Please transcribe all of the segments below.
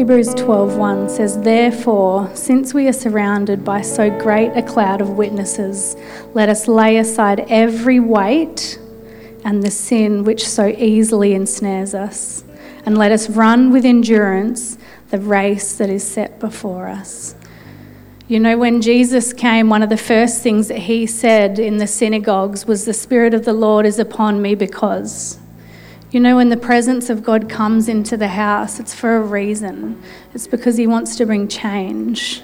Hebrews 12:1 says, "Therefore, since we are surrounded by so great a cloud of witnesses, let us lay aside every weight and the sin which so easily ensnares us, and let us run with endurance the race that is set before us." You know, when Jesus came, one of the first things that he said in the synagogues was, The Spirit of the Lord is upon me because. You know, when the presence of God comes into the house, it's for a reason. It's because He wants to bring change.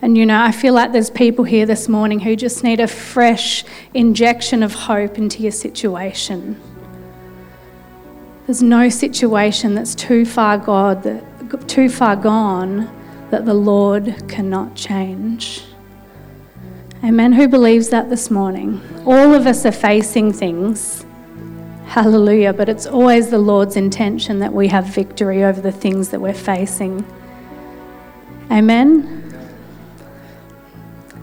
And you know, I feel like there's people here this morning who just need a fresh injection of hope into your situation. There's no situation that's too far God, that, too far gone that the Lord cannot change. Amen. Who believes that this morning? All of us are facing things Hallelujah. But it's always the Lord's intention that we have victory over the things that we're facing. Amen.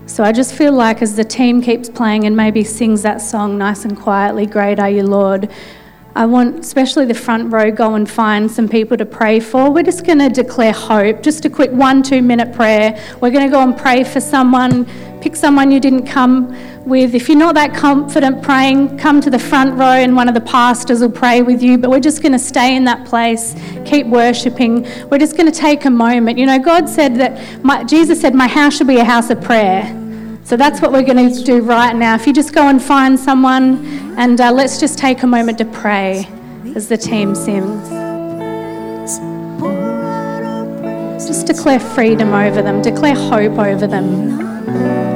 So I just feel like as the team keeps playing and maybe sings that song nice and quietly, Great Are You, Lord, I want, especially the front row, go and find some people to pray for. We're just going to declare hope. Just a quick one, two minute prayer. We're going to go and pray for someone. Pick someone you didn't come with. If you're not that confident praying, come to the front row and one of the pastors will pray with you. But we're just going to stay in that place, keep worshipping. We're just going to take a moment. You know, God said that, my, Jesus said, My house should be a house of prayer. So that's what we're going to do right now. If you just go and find someone, and uh, let's just take a moment to pray as the team sings. Just declare freedom over them, declare hope over them,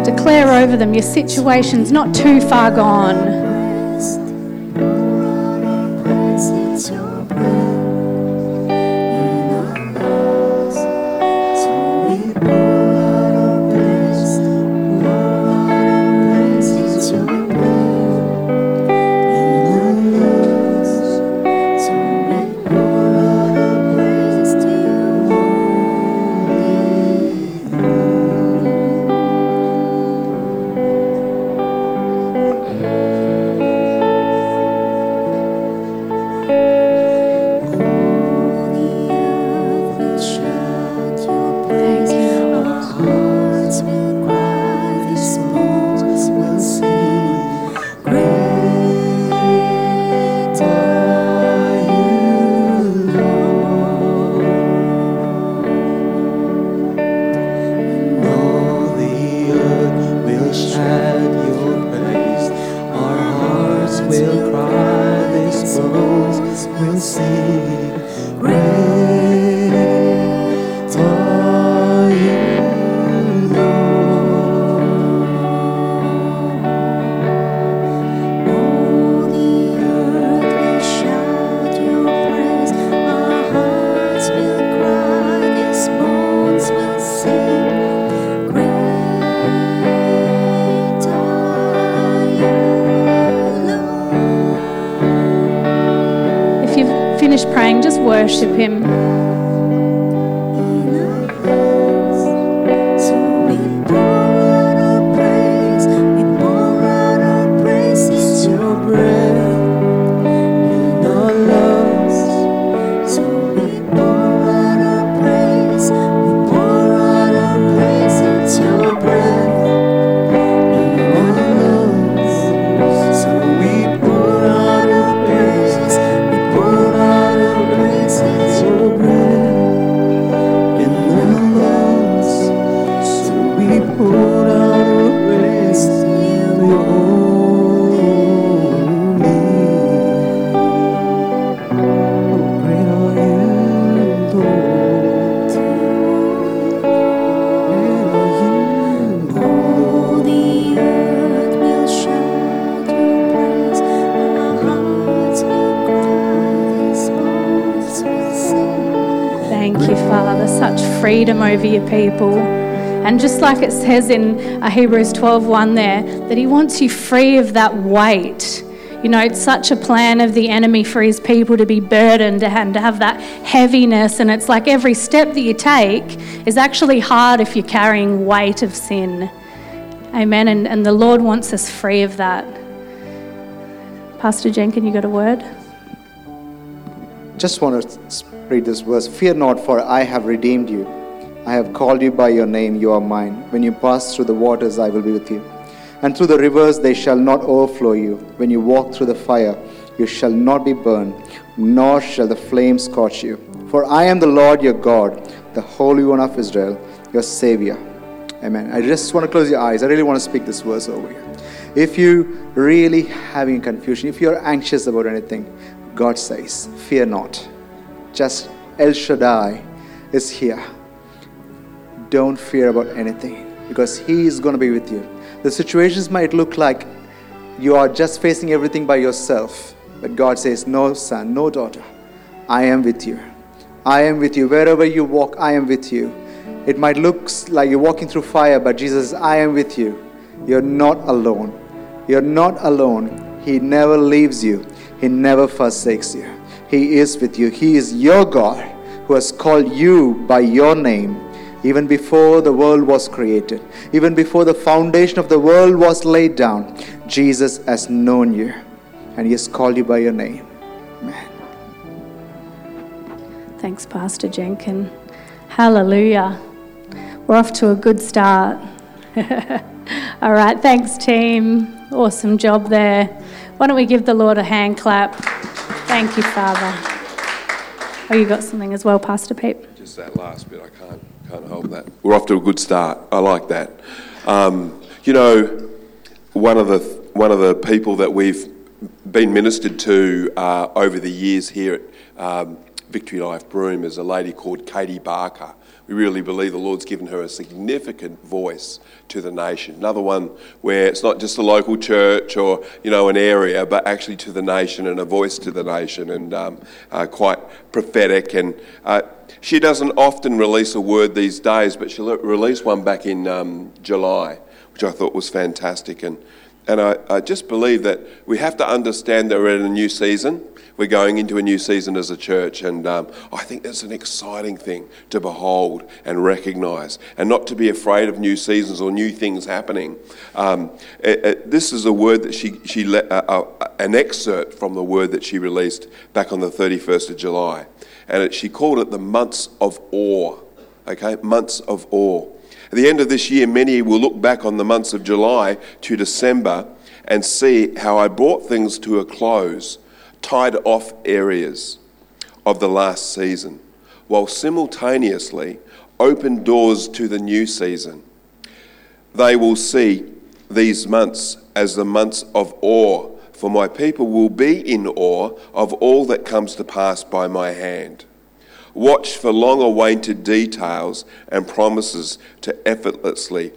declare over them your situation's not too far gone. Worship Him. Over your people. And just like it says in uh, Hebrews 12:1 there, that he wants you free of that weight. You know, it's such a plan of the enemy for his people to be burdened and to have that heaviness. And it's like every step that you take is actually hard if you're carrying weight of sin. Amen. And, and the Lord wants us free of that. Pastor Jenkin, you got a word? just want to read this verse Fear not, for I have redeemed you. I have called you by your name, you are mine. When you pass through the waters, I will be with you. And through the rivers, they shall not overflow you. When you walk through the fire, you shall not be burned, nor shall the flames scorch you. For I am the Lord your God, the Holy One of Israel, your Savior. Amen. I just want to close your eyes. I really want to speak this verse over you. If you really having confusion, if you're anxious about anything, God says, Fear not. Just El Shaddai is here. Don't fear about anything because He is going to be with you. The situations might look like you are just facing everything by yourself, but God says, No, son, no, daughter, I am with you. I am with you. Wherever you walk, I am with you. It might look like you're walking through fire, but Jesus, I am with you. You're not alone. You're not alone. He never leaves you, He never forsakes you. He is with you. He is your God who has called you by your name even before the world was created, even before the foundation of the world was laid down. Jesus has known you and He has called you by your name. Amen. Thanks, Pastor Jenkin. Hallelujah. We're off to a good start. All right, thanks, team. Awesome job there. Why don't we give the Lord a hand clap? Thank you, Father. Oh, you got something as well, Pastor Pete? Just that last bit, I can't, can't that. We're off to a good start. I like that. Um, you know, one of the one of the people that we've been ministered to uh, over the years here at um, Victory Life Broome is a lady called Katie Barker. We really believe the Lord's given her a significant voice to the nation. Another one where it's not just a local church or you know an area, but actually to the nation and a voice to the nation, and um, uh, quite prophetic. And uh, she doesn't often release a word these days, but she released one back in um, July, which I thought was fantastic. And and I, I just believe that we have to understand that we're in a new season we're going into a new season as a church, and um, I think that's an exciting thing to behold and recognise, and not to be afraid of new seasons or new things happening. Um, it, it, this is a word that she, she let, uh, uh, an excerpt from the word that she released back on the 31st of July, and it, she called it the months of awe. Okay, months of awe. At the end of this year, many will look back on the months of July to December and see how I brought things to a close tied off areas of the last season, while simultaneously open doors to the new season. They will see these months as the months of awe, for my people will be in awe of all that comes to pass by my hand. Watch for long awaited details and promises to effortlessly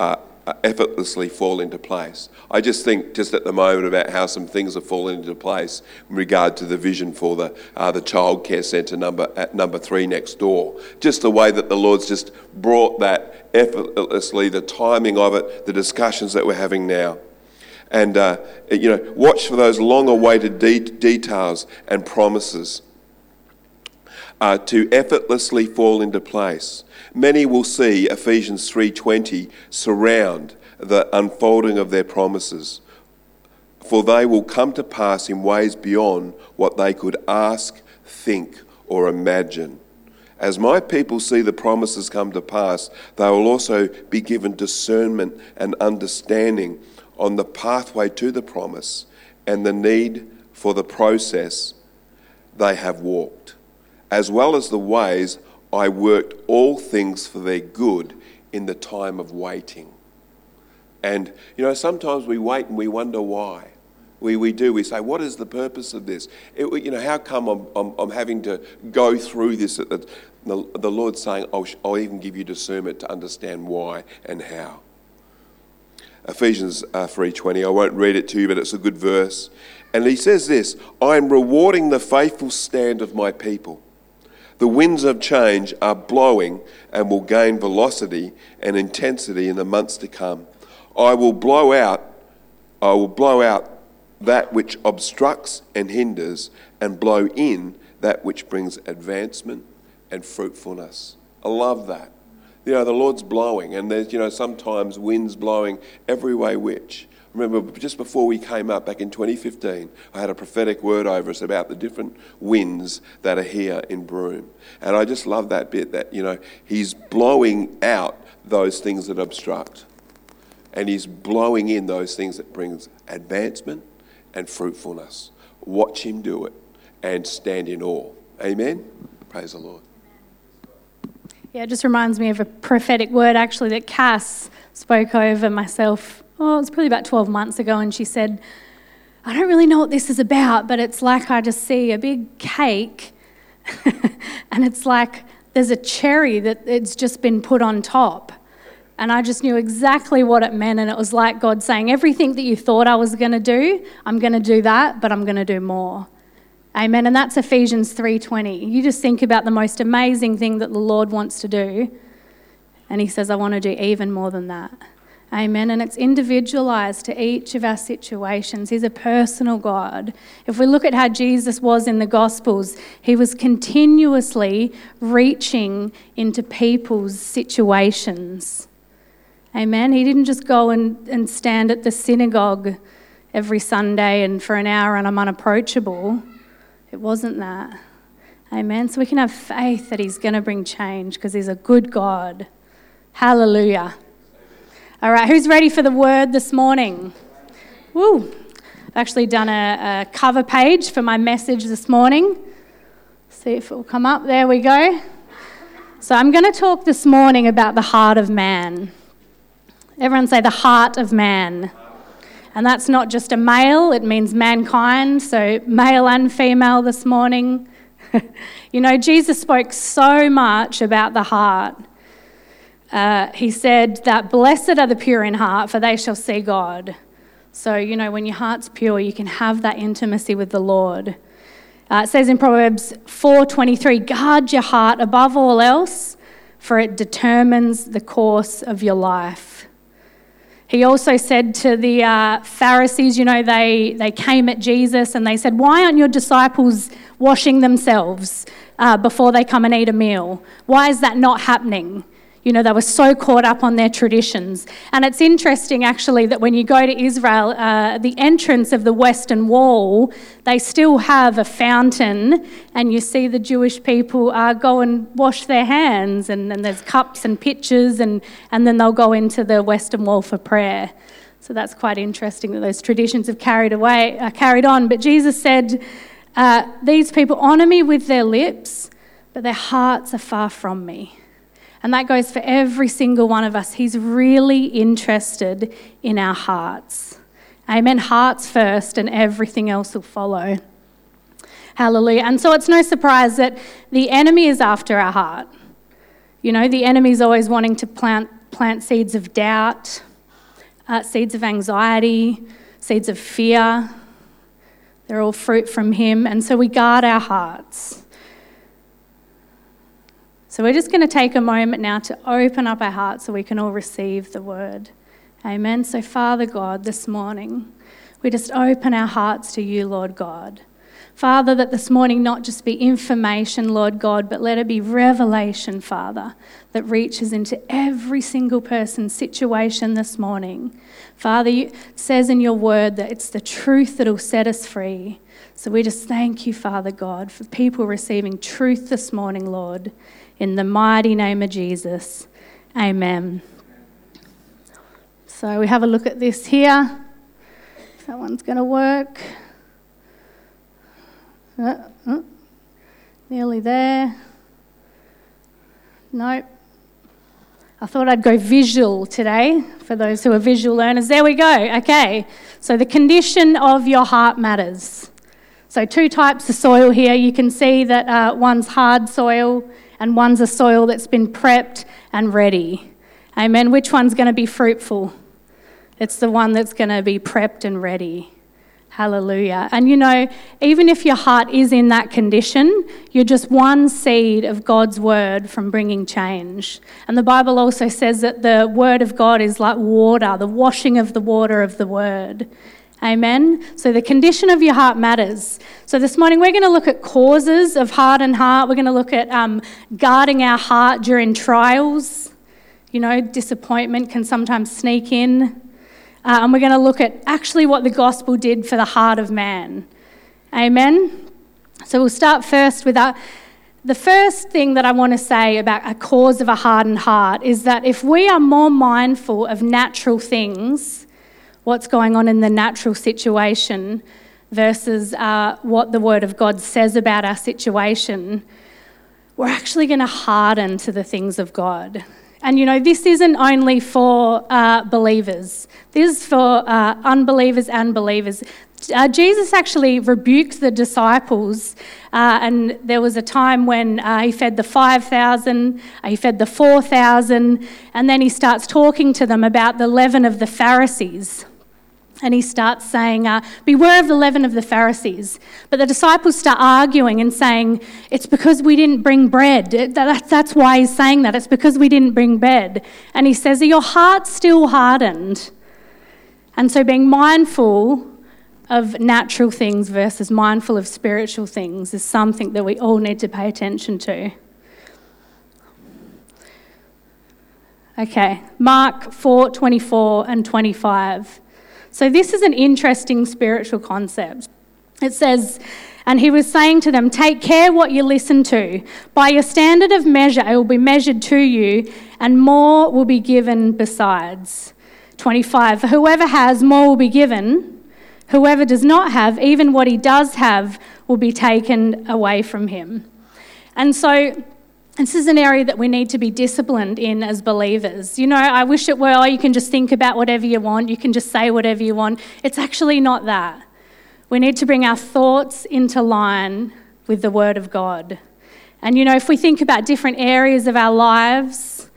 uh, effortlessly fall into place. I just think just at the moment about how some things are falling into place in regard to the vision for the uh, the childcare centre number at number three next door. Just the way that the Lord's just brought that effortlessly, the timing of it, the discussions that we're having now. And, uh, you know, watch for those long awaited de- details and promises uh, to effortlessly fall into place. Many will see Ephesians 3:20 surround the unfolding of their promises, for they will come to pass in ways beyond what they could ask, think, or imagine. As my people see the promises come to pass, they will also be given discernment and understanding on the pathway to the promise and the need for the process they have walked as well as the ways I worked all things for their good in the time of waiting. And, you know, sometimes we wait and we wonder why. We, we do. We say, what is the purpose of this? It, you know, how come I'm, I'm, I'm, having to go through this? The, the Lord's saying, I'll, I'll even give you discernment to understand why and how. Ephesians uh, 3.20, I won't read it to you, but it's a good verse. And he says this, I am rewarding the faithful stand of my people the winds of change are blowing and will gain velocity and intensity in the months to come. I will blow out, I will blow out that which obstructs and hinders and blow in that which brings advancement and fruitfulness. I love that. You know, the Lord's blowing, and there's, you know, sometimes winds blowing every way which. Remember, just before we came up back in 2015, I had a prophetic word over us about the different winds that are here in Broome. And I just love that bit that, you know, He's blowing out those things that obstruct. And He's blowing in those things that brings advancement and fruitfulness. Watch Him do it and stand in awe. Amen? Praise the Lord. Yeah, it just reminds me of a prophetic word actually that Cass spoke over myself. Oh, it was probably about 12 months ago, and she said, I don't really know what this is about, but it's like I just see a big cake, and it's like there's a cherry that it's just been put on top. And I just knew exactly what it meant, and it was like God saying, Everything that you thought I was going to do, I'm going to do that, but I'm going to do more. Amen. And that's Ephesians 3:20. You just think about the most amazing thing that the Lord wants to do. And he says, I want to do even more than that. Amen. And it's individualized to each of our situations. He's a personal God. If we look at how Jesus was in the Gospels, he was continuously reaching into people's situations. Amen. He didn't just go and, and stand at the synagogue every Sunday and for an hour and I'm unapproachable. It wasn't that. Amen. So we can have faith that He's going to bring change because He's a good God. Hallelujah. All right, who's ready for the word this morning? Woo. I've actually done a, a cover page for my message this morning. See if it will come up. There we go. So I'm going to talk this morning about the heart of man. Everyone say the heart of man. And that's not just a male, it means mankind, so male and female this morning. you know, Jesus spoke so much about the heart. Uh, he said that blessed are the pure in heart, for they shall see God. So, you know, when your heart's pure, you can have that intimacy with the Lord. Uh, it says in Proverbs 4:23, "Guard your heart above all else, for it determines the course of your life." He also said to the uh, Pharisees, you know, they, they came at Jesus and they said, Why aren't your disciples washing themselves uh, before they come and eat a meal? Why is that not happening? You know, they were so caught up on their traditions. And it's interesting, actually, that when you go to Israel, uh, the entrance of the Western Wall, they still have a fountain, and you see the Jewish people uh, go and wash their hands, and, there's cups and pitchers, and, and then they'll go into the Western Wall for prayer. So that's quite interesting that those traditions have carried away, uh, carried on. But Jesus said, uh, "These people honour me with their lips, but their hearts are far from me." And that goes for every single one of us. He's really interested in our hearts. Amen. Hearts first, and everything else will follow. Hallelujah. And so it's no surprise that the enemy is after our heart. You know, the enemy is always wanting to plant, plant seeds of doubt, uh, seeds of anxiety, seeds of fear. They're all fruit from him. And so we guard our hearts. So we're just going to take a moment now to open up our hearts so we can all receive the word. Amen. So, Father God, this morning, we just open our hearts to you, Lord God. Father, that this morning not just be information, Lord God, but let it be revelation, Father, that reaches into every single person's situation this morning. Father, it says in your word that it's the truth that will set us free. So we just thank you, Father God, for people receiving truth this morning, Lord. In the mighty name of Jesus, amen. So we have a look at this here. If That one's going to work. Uh, uh, nearly there. Nope. I thought I'd go visual today for those who are visual learners. There we go. Okay. So the condition of your heart matters. So, two types of soil here. You can see that uh, one's hard soil and one's a soil that's been prepped and ready. Amen. Which one's going to be fruitful? It's the one that's going to be prepped and ready. Hallelujah. And you know, even if your heart is in that condition, you're just one seed of God's word from bringing change. And the Bible also says that the word of God is like water, the washing of the water of the word. Amen. So the condition of your heart matters. So this morning we're going to look at causes of heart and heart. We're going to look at um, guarding our heart during trials. You know, disappointment can sometimes sneak in. Uh, and we're going to look at actually what the gospel did for the heart of man. Amen? So we'll start first with our. The first thing that I want to say about a cause of a hardened heart is that if we are more mindful of natural things, what's going on in the natural situation, versus uh, what the Word of God says about our situation, we're actually going to harden to the things of God. And you know, this isn't only for uh, believers, this is for uh, unbelievers and believers. Uh, Jesus actually rebuked the disciples, uh, and there was a time when uh, he fed the 5,000, uh, he fed the 4,000, and then he starts talking to them about the leaven of the Pharisees and he starts saying, uh, Beware of the leaven of the Pharisees. But the disciples start arguing and saying, It's because we didn't bring bread. That's why he's saying that. It's because we didn't bring bread. And he says, Are your hearts still hardened? And so being mindful of natural things versus mindful of spiritual things is something that we all need to pay attention to. Okay, Mark 4 24 and 25. So, this is an interesting spiritual concept. It says, and he was saying to them, Take care what you listen to. By your standard of measure, it will be measured to you, and more will be given besides. 25. For whoever has, more will be given. Whoever does not have, even what he does have, will be taken away from him. And so, this is an area that we need to be disciplined in as believers. You know, I wish it were, oh, you can just think about whatever you want, you can just say whatever you want. It's actually not that. We need to bring our thoughts into line with the Word of God. And, you know, if we think about different areas of our lives,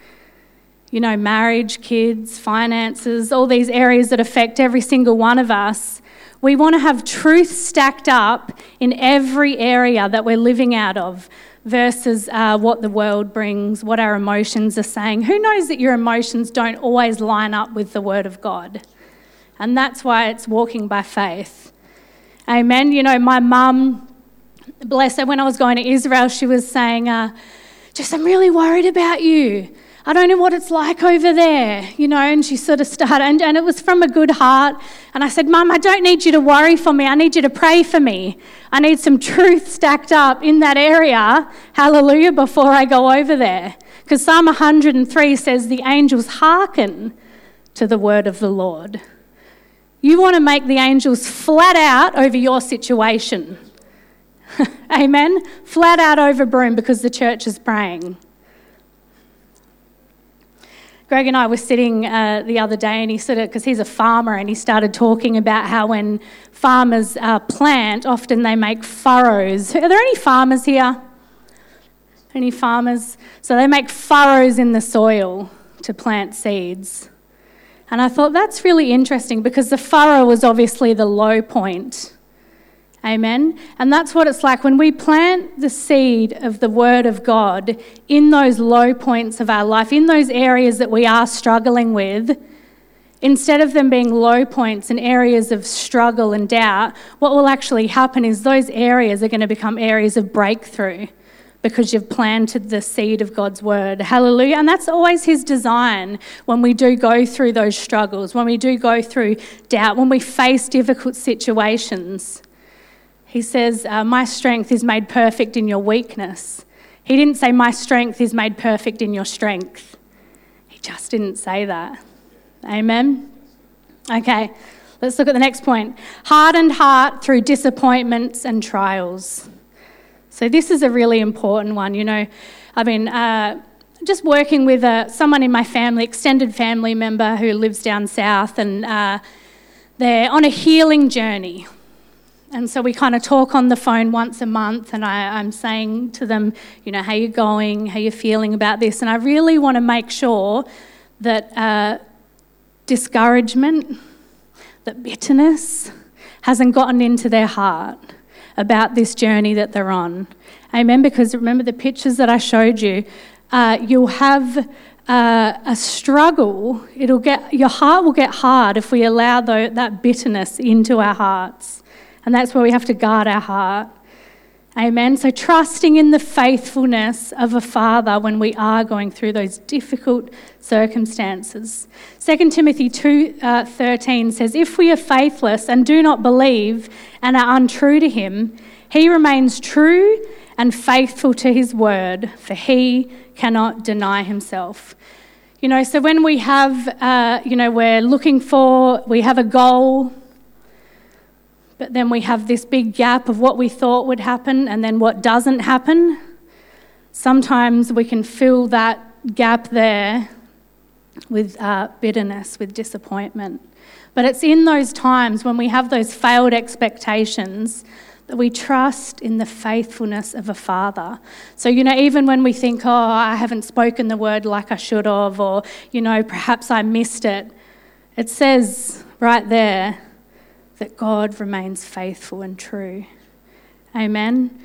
you know, marriage, kids, finances, all these areas that affect every single one of us, we want to have truth stacked up in every area that we're living out of versus uh, what the world brings, what our emotions are saying. Who knows that your emotions don't always line up with the Word of God? And that's why it's walking by faith. Amen. You know, my mum, bless her, when I was going to Israel, she was saying, uh, just, I'm really worried about you. I don't know what it's like over there, you know. And she sort of started, and, and it was from a good heart. And I said, Mum, I don't need you to worry for me. I need you to pray for me. I need some truth stacked up in that area, hallelujah, before I go over there. Because Psalm 103 says, The angels hearken to the word of the Lord. You want to make the angels flat out over your situation. Amen? Flat out over Broome because the church is praying. Greg and I were sitting uh, the other day, and he sort of, because he's a farmer, and he started talking about how when farmers uh, plant, often they make furrows. Are there any farmers here? Any farmers? So they make furrows in the soil to plant seeds. And I thought that's really interesting because the furrow was obviously the low point Amen. And that's what it's like when we plant the seed of the Word of God in those low points of our life, in those areas that we are struggling with. Instead of them being low points and areas of struggle and doubt, what will actually happen is those areas are going to become areas of breakthrough because you've planted the seed of God's word. Hallelujah. And that's always His design when we do go through those struggles, when we do go through doubt, when we face difficult situations. He says, uh, My strength is made perfect in your weakness. He didn't say, My strength is made perfect in your strength. He just didn't say that. Amen? Okay, let's look at the next point. Hardened heart through disappointments and trials. So, this is a really important one. You know, I mean, uh, just working with uh, someone in my family, extended family member who lives down south, and uh, they're on a healing journey. And so we kind of talk on the phone once a month, and I, am saying to them, you know, how you're going, how you're feeling about this, and I really want to make sure that uh, discouragement, that bitterness, hasn't gotten into their heart about this journey that they're on. Amen. Because remember the pictures that I showed you, uh, you'll have. Uh, a struggle, it'll get your heart will get hard if we allow the, that bitterness into our hearts. And that's where we have to guard our heart. Amen. So trusting in the faithfulness of a father when we are going through those difficult circumstances. 2 Timothy 2:13 uh, says, "If we are faithless and do not believe and are untrue to him, he remains true and faithful to his word, for he cannot deny himself." You know, so when we have, uh, you know, we're looking for, we have a goal, but then we have this big gap of what we thought would happen and then what doesn't happen. Sometimes we can fill that gap there with uh, bitterness, with disappointment. But it's in those times when we have those failed expectations that we trust in the faithfulness of a father. So, you know, even when we think, oh, I haven't spoken the word like I should have, or, you know, perhaps I missed it, it says right there that God remains faithful and true. Amen.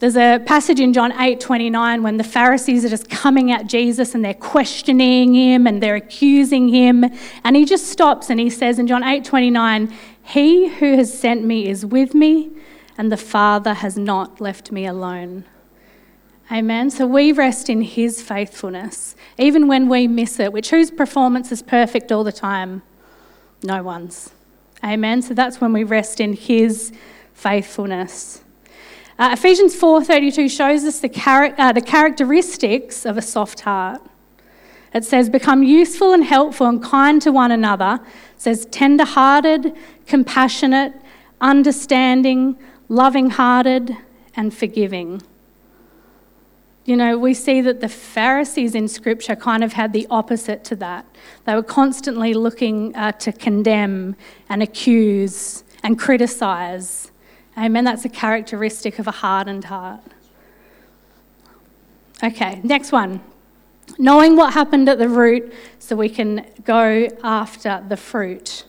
There's a passage in John 8 29 when the Pharisees are just coming at Jesus and they're questioning him and they're accusing him. And he just stops and he says in John 8 29, He who has sent me is with me, and the Father has not left me alone. Amen. So we rest in his faithfulness, even when we miss it, which whose performance is perfect all the time? No one's. Amen. So that's when we rest in his faithfulness. Uh, Ephesians 4:32 shows us the, char- uh, the characteristics of a soft heart. It says, "Become useful and helpful and kind to one another." It says, "Tender-hearted, compassionate, understanding, loving-hearted, and forgiving." You know, we see that the Pharisees in Scripture kind of had the opposite to that. They were constantly looking uh, to condemn and accuse and criticize. Amen. That's a characteristic of a hardened heart. Okay, next one. Knowing what happened at the root so we can go after the fruit.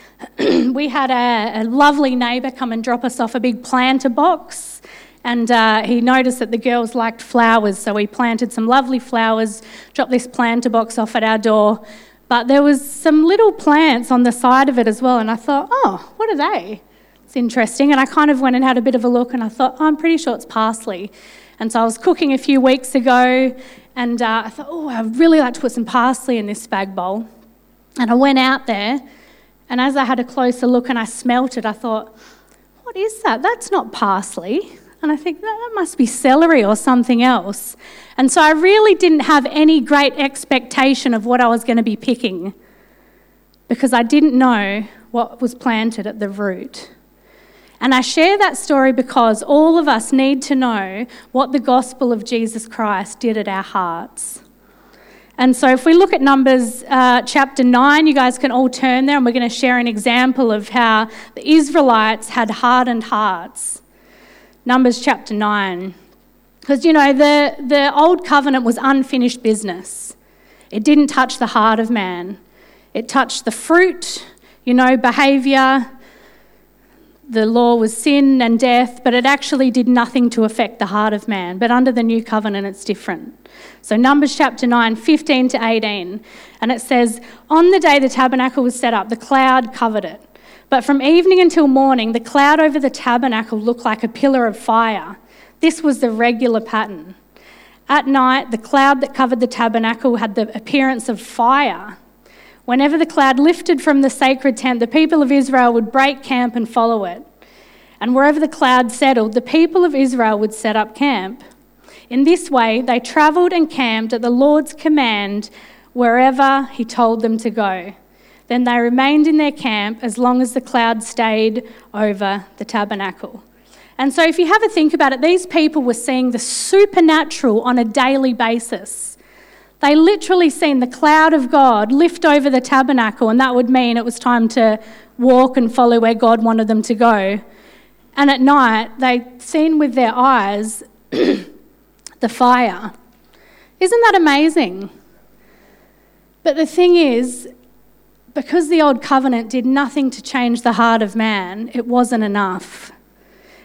we had a, a lovely neighbour come and drop us off a big planter box and uh, he noticed that the girls liked flowers, so he planted some lovely flowers, dropped this planter box off at our door. But there was some little plants on the side of it as well, and I thought, oh, what are they? It's interesting. And I kind of went and had a bit of a look, and I thought, oh, I'm pretty sure it's parsley. And so I was cooking a few weeks ago, and uh, I thought, oh, I'd really like to put some parsley in this spag bowl. And I went out there, and as I had a closer look and I smelt it, I thought, what is that? That's not parsley. And I think that must be celery or something else. And so I really didn't have any great expectation of what I was going to be picking because I didn't know what was planted at the root. And I share that story because all of us need to know what the gospel of Jesus Christ did at our hearts. And so, if we look at Numbers uh, chapter 9, you guys can all turn there and we're going to share an example of how the Israelites had hardened hearts. Numbers chapter 9. Because, you know, the, the old covenant was unfinished business. It didn't touch the heart of man, it touched the fruit, you know, behaviour. The law was sin and death, but it actually did nothing to affect the heart of man. But under the new covenant, it's different. So, Numbers chapter 9, 15 to 18, and it says, On the day the tabernacle was set up, the cloud covered it. But from evening until morning, the cloud over the tabernacle looked like a pillar of fire. This was the regular pattern. At night, the cloud that covered the tabernacle had the appearance of fire. Whenever the cloud lifted from the sacred tent, the people of Israel would break camp and follow it. And wherever the cloud settled, the people of Israel would set up camp. In this way, they travelled and camped at the Lord's command wherever He told them to go. Then they remained in their camp as long as the cloud stayed over the tabernacle. And so, if you have a think about it, these people were seeing the supernatural on a daily basis. They literally seen the cloud of God lift over the tabernacle, and that would mean it was time to walk and follow where God wanted them to go. And at night, they'd seen with their eyes the fire. Isn't that amazing? But the thing is, because the old covenant did nothing to change the heart of man, it wasn't enough.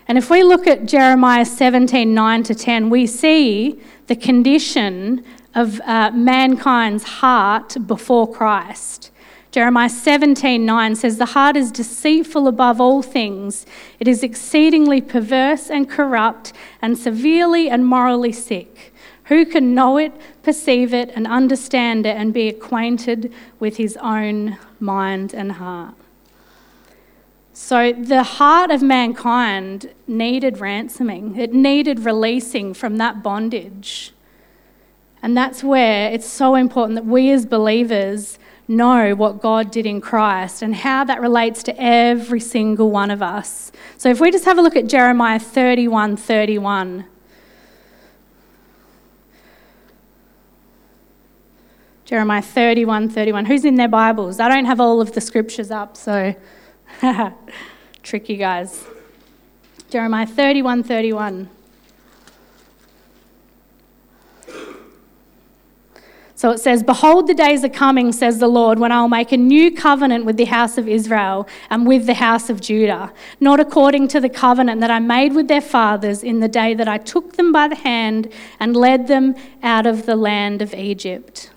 And if we look at Jeremiah 17 9 to 10, we see the condition of uh, mankind's heart before Christ. Jeremiah 17 9 says, The heart is deceitful above all things, it is exceedingly perverse and corrupt, and severely and morally sick. Who can know it, perceive it, and understand it, and be acquainted with his own mind and heart? So, the heart of mankind needed ransoming, it needed releasing from that bondage. And that's where it's so important that we as believers know what God did in Christ and how that relates to every single one of us. So, if we just have a look at Jeremiah 31 31. Jeremiah 31 31. Who's in their Bibles? I don't have all of the scriptures up, so. Tricky guys. Jeremiah 31 31. So it says, Behold, the days are coming, says the Lord, when I will make a new covenant with the house of Israel and with the house of Judah, not according to the covenant that I made with their fathers in the day that I took them by the hand and led them out of the land of Egypt.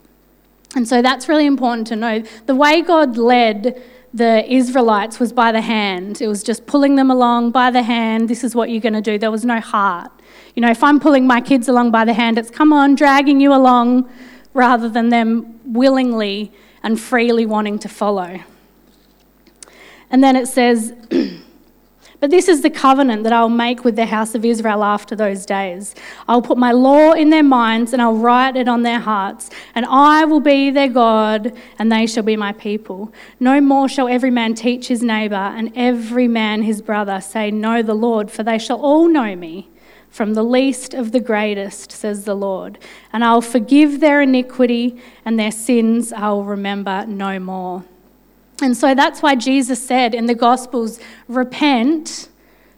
And so that's really important to know. The way God led the Israelites was by the hand. It was just pulling them along by the hand. This is what you're going to do. There was no heart. You know, if I'm pulling my kids along by the hand, it's come on, dragging you along, rather than them willingly and freely wanting to follow. And then it says, But this is the covenant that I'll make with the house of Israel after those days. I'll put my law in their minds and I'll write it on their hearts, and I will be their God, and they shall be my people. No more shall every man teach his neighbour, and every man his brother, say, Know the Lord, for they shall all know me. From the least of the greatest, says the Lord. And I'll forgive their iniquity, and their sins I'll remember no more. And so that's why Jesus said in the Gospels, repent,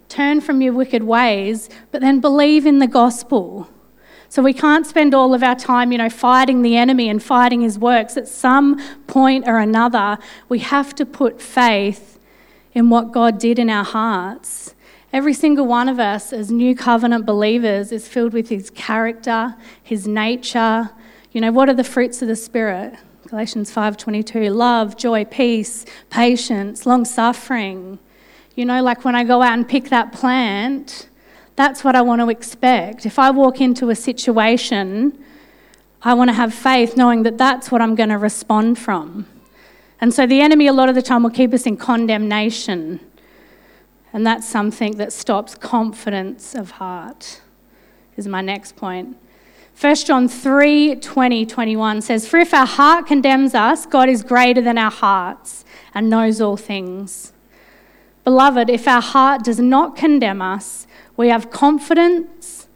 turn from your wicked ways, but then believe in the gospel. So we can't spend all of our time, you know, fighting the enemy and fighting his works. At some point or another, we have to put faith in what God did in our hearts. Every single one of us, as new covenant believers, is filled with his character, his nature. You know, what are the fruits of the Spirit? Galatians 5:22 love, joy, peace, patience, long suffering. You know, like when I go out and pick that plant, that's what I want to expect. If I walk into a situation, I want to have faith knowing that that's what I'm going to respond from. And so the enemy a lot of the time will keep us in condemnation. And that's something that stops confidence of heart. Is my next point. 1 John 3 20, 21 says, For if our heart condemns us, God is greater than our hearts and knows all things. Beloved, if our heart does not condemn us, we have confidence.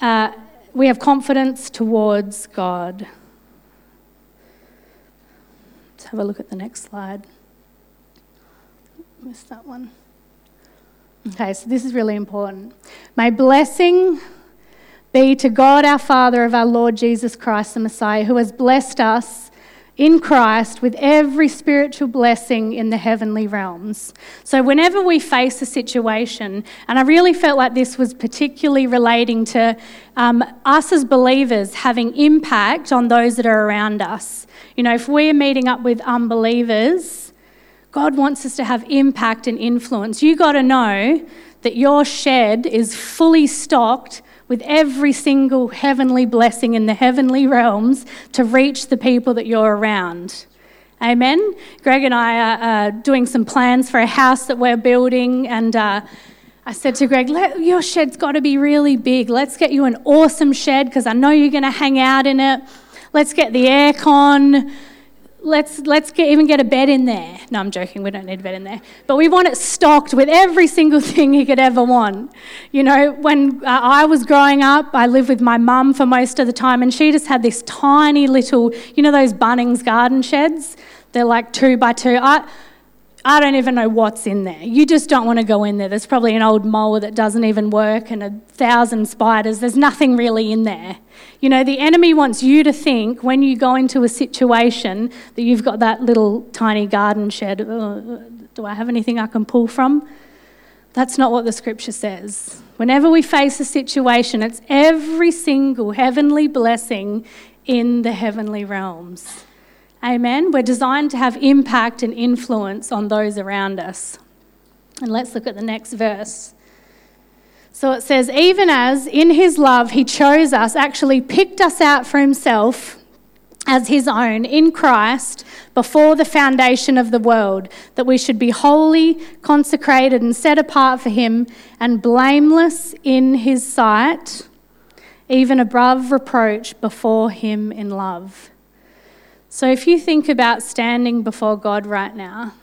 Uh, we have confidence towards God. Let's have a look at the next slide. Missed that one. Okay, so this is really important. May blessing be to God our Father of our Lord Jesus Christ the Messiah, who has blessed us in Christ with every spiritual blessing in the heavenly realms. So, whenever we face a situation, and I really felt like this was particularly relating to um, us as believers having impact on those that are around us. You know, if we're meeting up with unbelievers, God wants us to have impact and influence. You got to know that your shed is fully stocked with every single heavenly blessing in the heavenly realms to reach the people that you're around. Amen. Greg and I are uh, doing some plans for a house that we're building, and uh, I said to Greg, Your shed's got to be really big. Let's get you an awesome shed because I know you're going to hang out in it. Let's get the aircon let's let's get, even get a bed in there. No, I'm joking. We don't need a bed in there, but we want it stocked with every single thing you could ever want. You know, when uh, I was growing up, I lived with my mum for most of the time, and she just had this tiny little, you know, those Bunnings garden sheds. They're like two by two. I, I don't even know what's in there. You just don't want to go in there. There's probably an old mower that doesn't even work and a thousand spiders. There's nothing really in there. You know, the enemy wants you to think when you go into a situation that you've got that little tiny garden shed. Uh, do I have anything I can pull from? That's not what the scripture says. Whenever we face a situation, it's every single heavenly blessing in the heavenly realms. Amen. We're designed to have impact and influence on those around us. And let's look at the next verse. So it says, even as in his love he chose us, actually picked us out for himself as his own in Christ before the foundation of the world, that we should be holy, consecrated, and set apart for him, and blameless in his sight, even above reproach before him in love. So if you think about standing before God right now,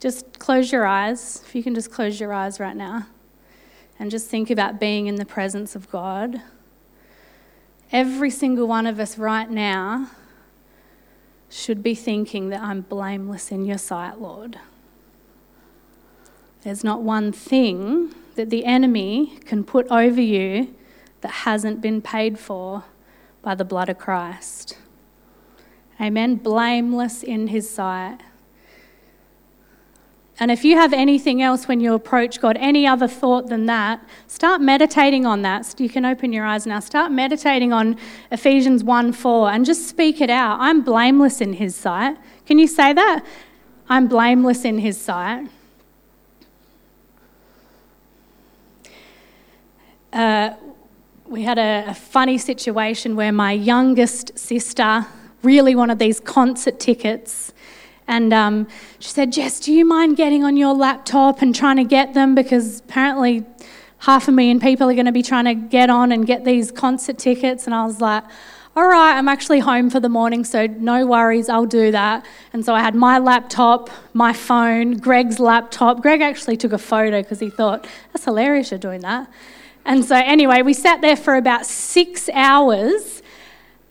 just close your eyes. If you can just close your eyes right now and just think about being in the presence of God. Every single one of us right now should be thinking that I'm blameless in your sight, Lord. There's not one thing that the enemy can put over you that hasn't been paid for by the blood of Christ. Amen. Blameless in his sight. And if you have anything else when you approach God, any other thought than that, start meditating on that. So you can open your eyes now. Start meditating on Ephesians 1 4 and just speak it out. I'm blameless in his sight. Can you say that? I'm blameless in his sight. Uh, we had a, a funny situation where my youngest sister really wanted these concert tickets. And um, she said, Jess, do you mind getting on your laptop and trying to get them? Because apparently half a million people are going to be trying to get on and get these concert tickets. And I was like, all right, I'm actually home for the morning, so no worries, I'll do that. And so I had my laptop, my phone, Greg's laptop. Greg actually took a photo because he thought, that's hilarious, you're doing that. And so, anyway, we sat there for about six hours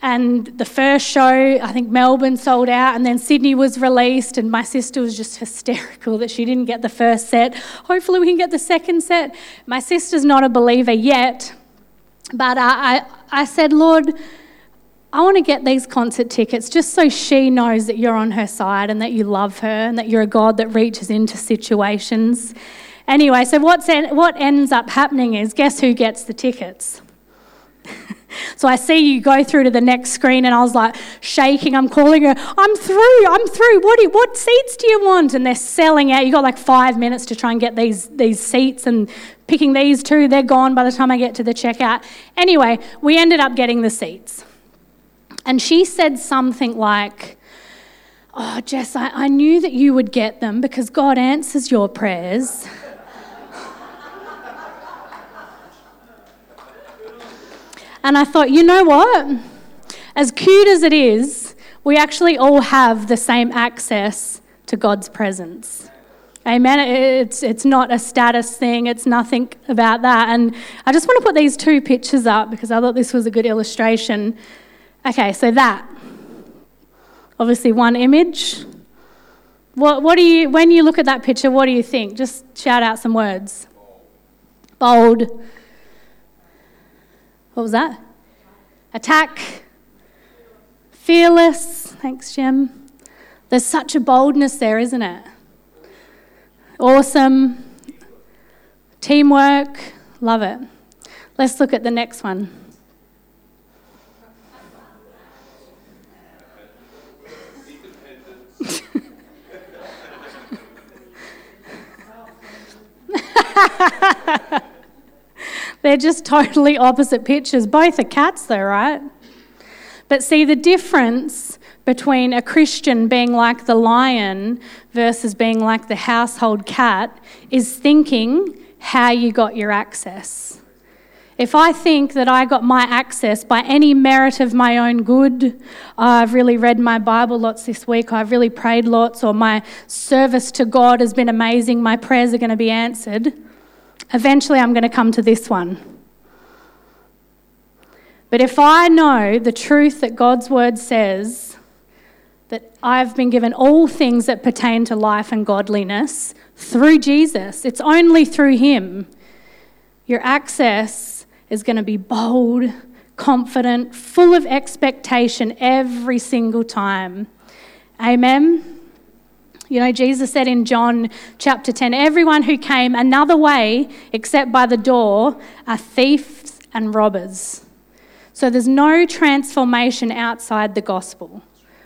and the first show, I think Melbourne sold out, and then Sydney was released, and my sister was just hysterical that she didn't get the first set. Hopefully, we can get the second set. My sister's not a believer yet, but I, I, I said, Lord, I want to get these concert tickets just so she knows that you're on her side and that you love her and that you're a God that reaches into situations. Anyway, so what's en- what ends up happening is guess who gets the tickets? So I see you go through to the next screen, and I was like shaking. I'm calling her, I'm through, I'm through. What, you, what seats do you want? And they're selling out. You've got like five minutes to try and get these, these seats, and picking these two, they're gone by the time I get to the checkout. Anyway, we ended up getting the seats. And she said something like, Oh, Jess, I, I knew that you would get them because God answers your prayers. And I thought, you know what? As cute as it is, we actually all have the same access to God's presence. Amen. It's, it's not a status thing, it's nothing about that. And I just want to put these two pictures up because I thought this was a good illustration. Okay, so that. Obviously, one image. What, what do you, when you look at that picture, what do you think? Just shout out some words. Bold. What was that? Attack. Fearless. Thanks, Jim. There's such a boldness there, isn't it? Awesome. Teamwork. Love it. Let's look at the next one. They're just totally opposite pictures. Both are cats, though, right? But see, the difference between a Christian being like the lion versus being like the household cat is thinking how you got your access. If I think that I got my access by any merit of my own good, oh, I've really read my Bible lots this week, I've really prayed lots, or my service to God has been amazing, my prayers are going to be answered Eventually, I'm going to come to this one. But if I know the truth that God's word says, that I've been given all things that pertain to life and godliness through Jesus, it's only through Him, your access is going to be bold, confident, full of expectation every single time. Amen. You know, Jesus said in John chapter 10 everyone who came another way except by the door are thieves and robbers. So there's no transformation outside the gospel.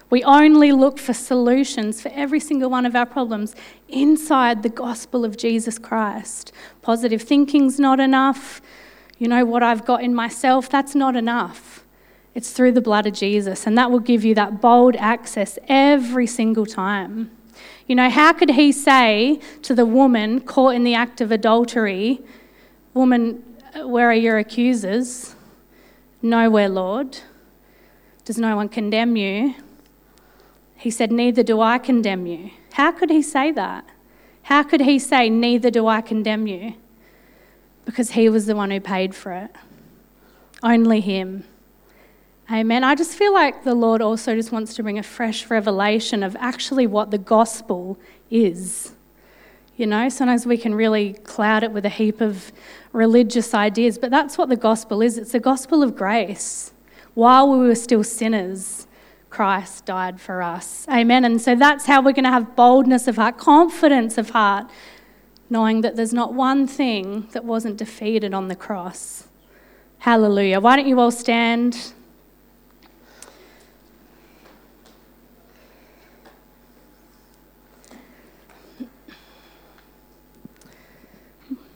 We only look for solutions for every single one of our problems inside the gospel of Jesus Christ. Positive thinking's not enough. You know, what I've got in myself, that's not enough. It's through the blood of Jesus, and that will give you that bold access every single time. You know, how could he say to the woman caught in the act of adultery, Woman, where are your accusers? Nowhere, Lord. Does no one condemn you? He said, Neither do I condemn you. How could he say that? How could he say, Neither do I condemn you? Because he was the one who paid for it. Only him. Amen. I just feel like the Lord also just wants to bring a fresh revelation of actually what the gospel is. You know, sometimes we can really cloud it with a heap of religious ideas, but that's what the gospel is it's a gospel of grace. While we were still sinners, Christ died for us. Amen. And so that's how we're going to have boldness of heart, confidence of heart, knowing that there's not one thing that wasn't defeated on the cross. Hallelujah. Why don't you all stand?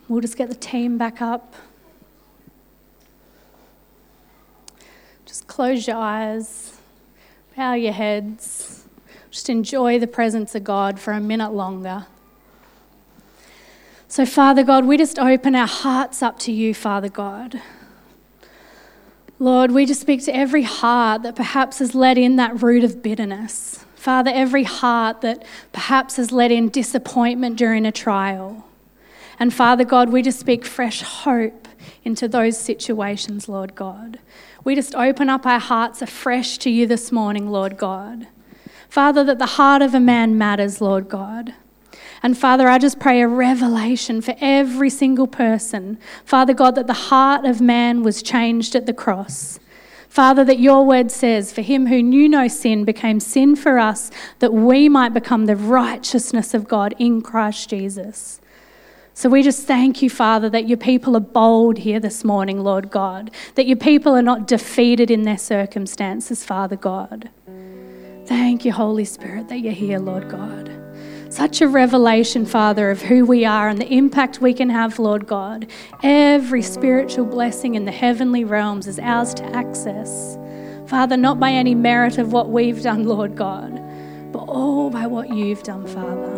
We'll just get the team back up. Just close your eyes, bow your heads, just enjoy the presence of God for a minute longer. So, Father God, we just open our hearts up to you, Father God. Lord, we just speak to every heart that perhaps has let in that root of bitterness. Father, every heart that perhaps has let in disappointment during a trial. And Father God, we just speak fresh hope into those situations, Lord God. We just open up our hearts afresh to you this morning, Lord God. Father, that the heart of a man matters, Lord God. And Father, I just pray a revelation for every single person. Father God, that the heart of man was changed at the cross. Father, that your word says, For him who knew no sin became sin for us, that we might become the righteousness of God in Christ Jesus. So we just thank you, Father, that your people are bold here this morning, Lord God, that your people are not defeated in their circumstances, Father God. Thank you, Holy Spirit, that you're here, Lord God. Such a revelation, Father, of who we are and the impact we can have, Lord God. Every spiritual blessing in the heavenly realms is ours to access. Father, not by any merit of what we've done, Lord God, but all by what you've done, Father.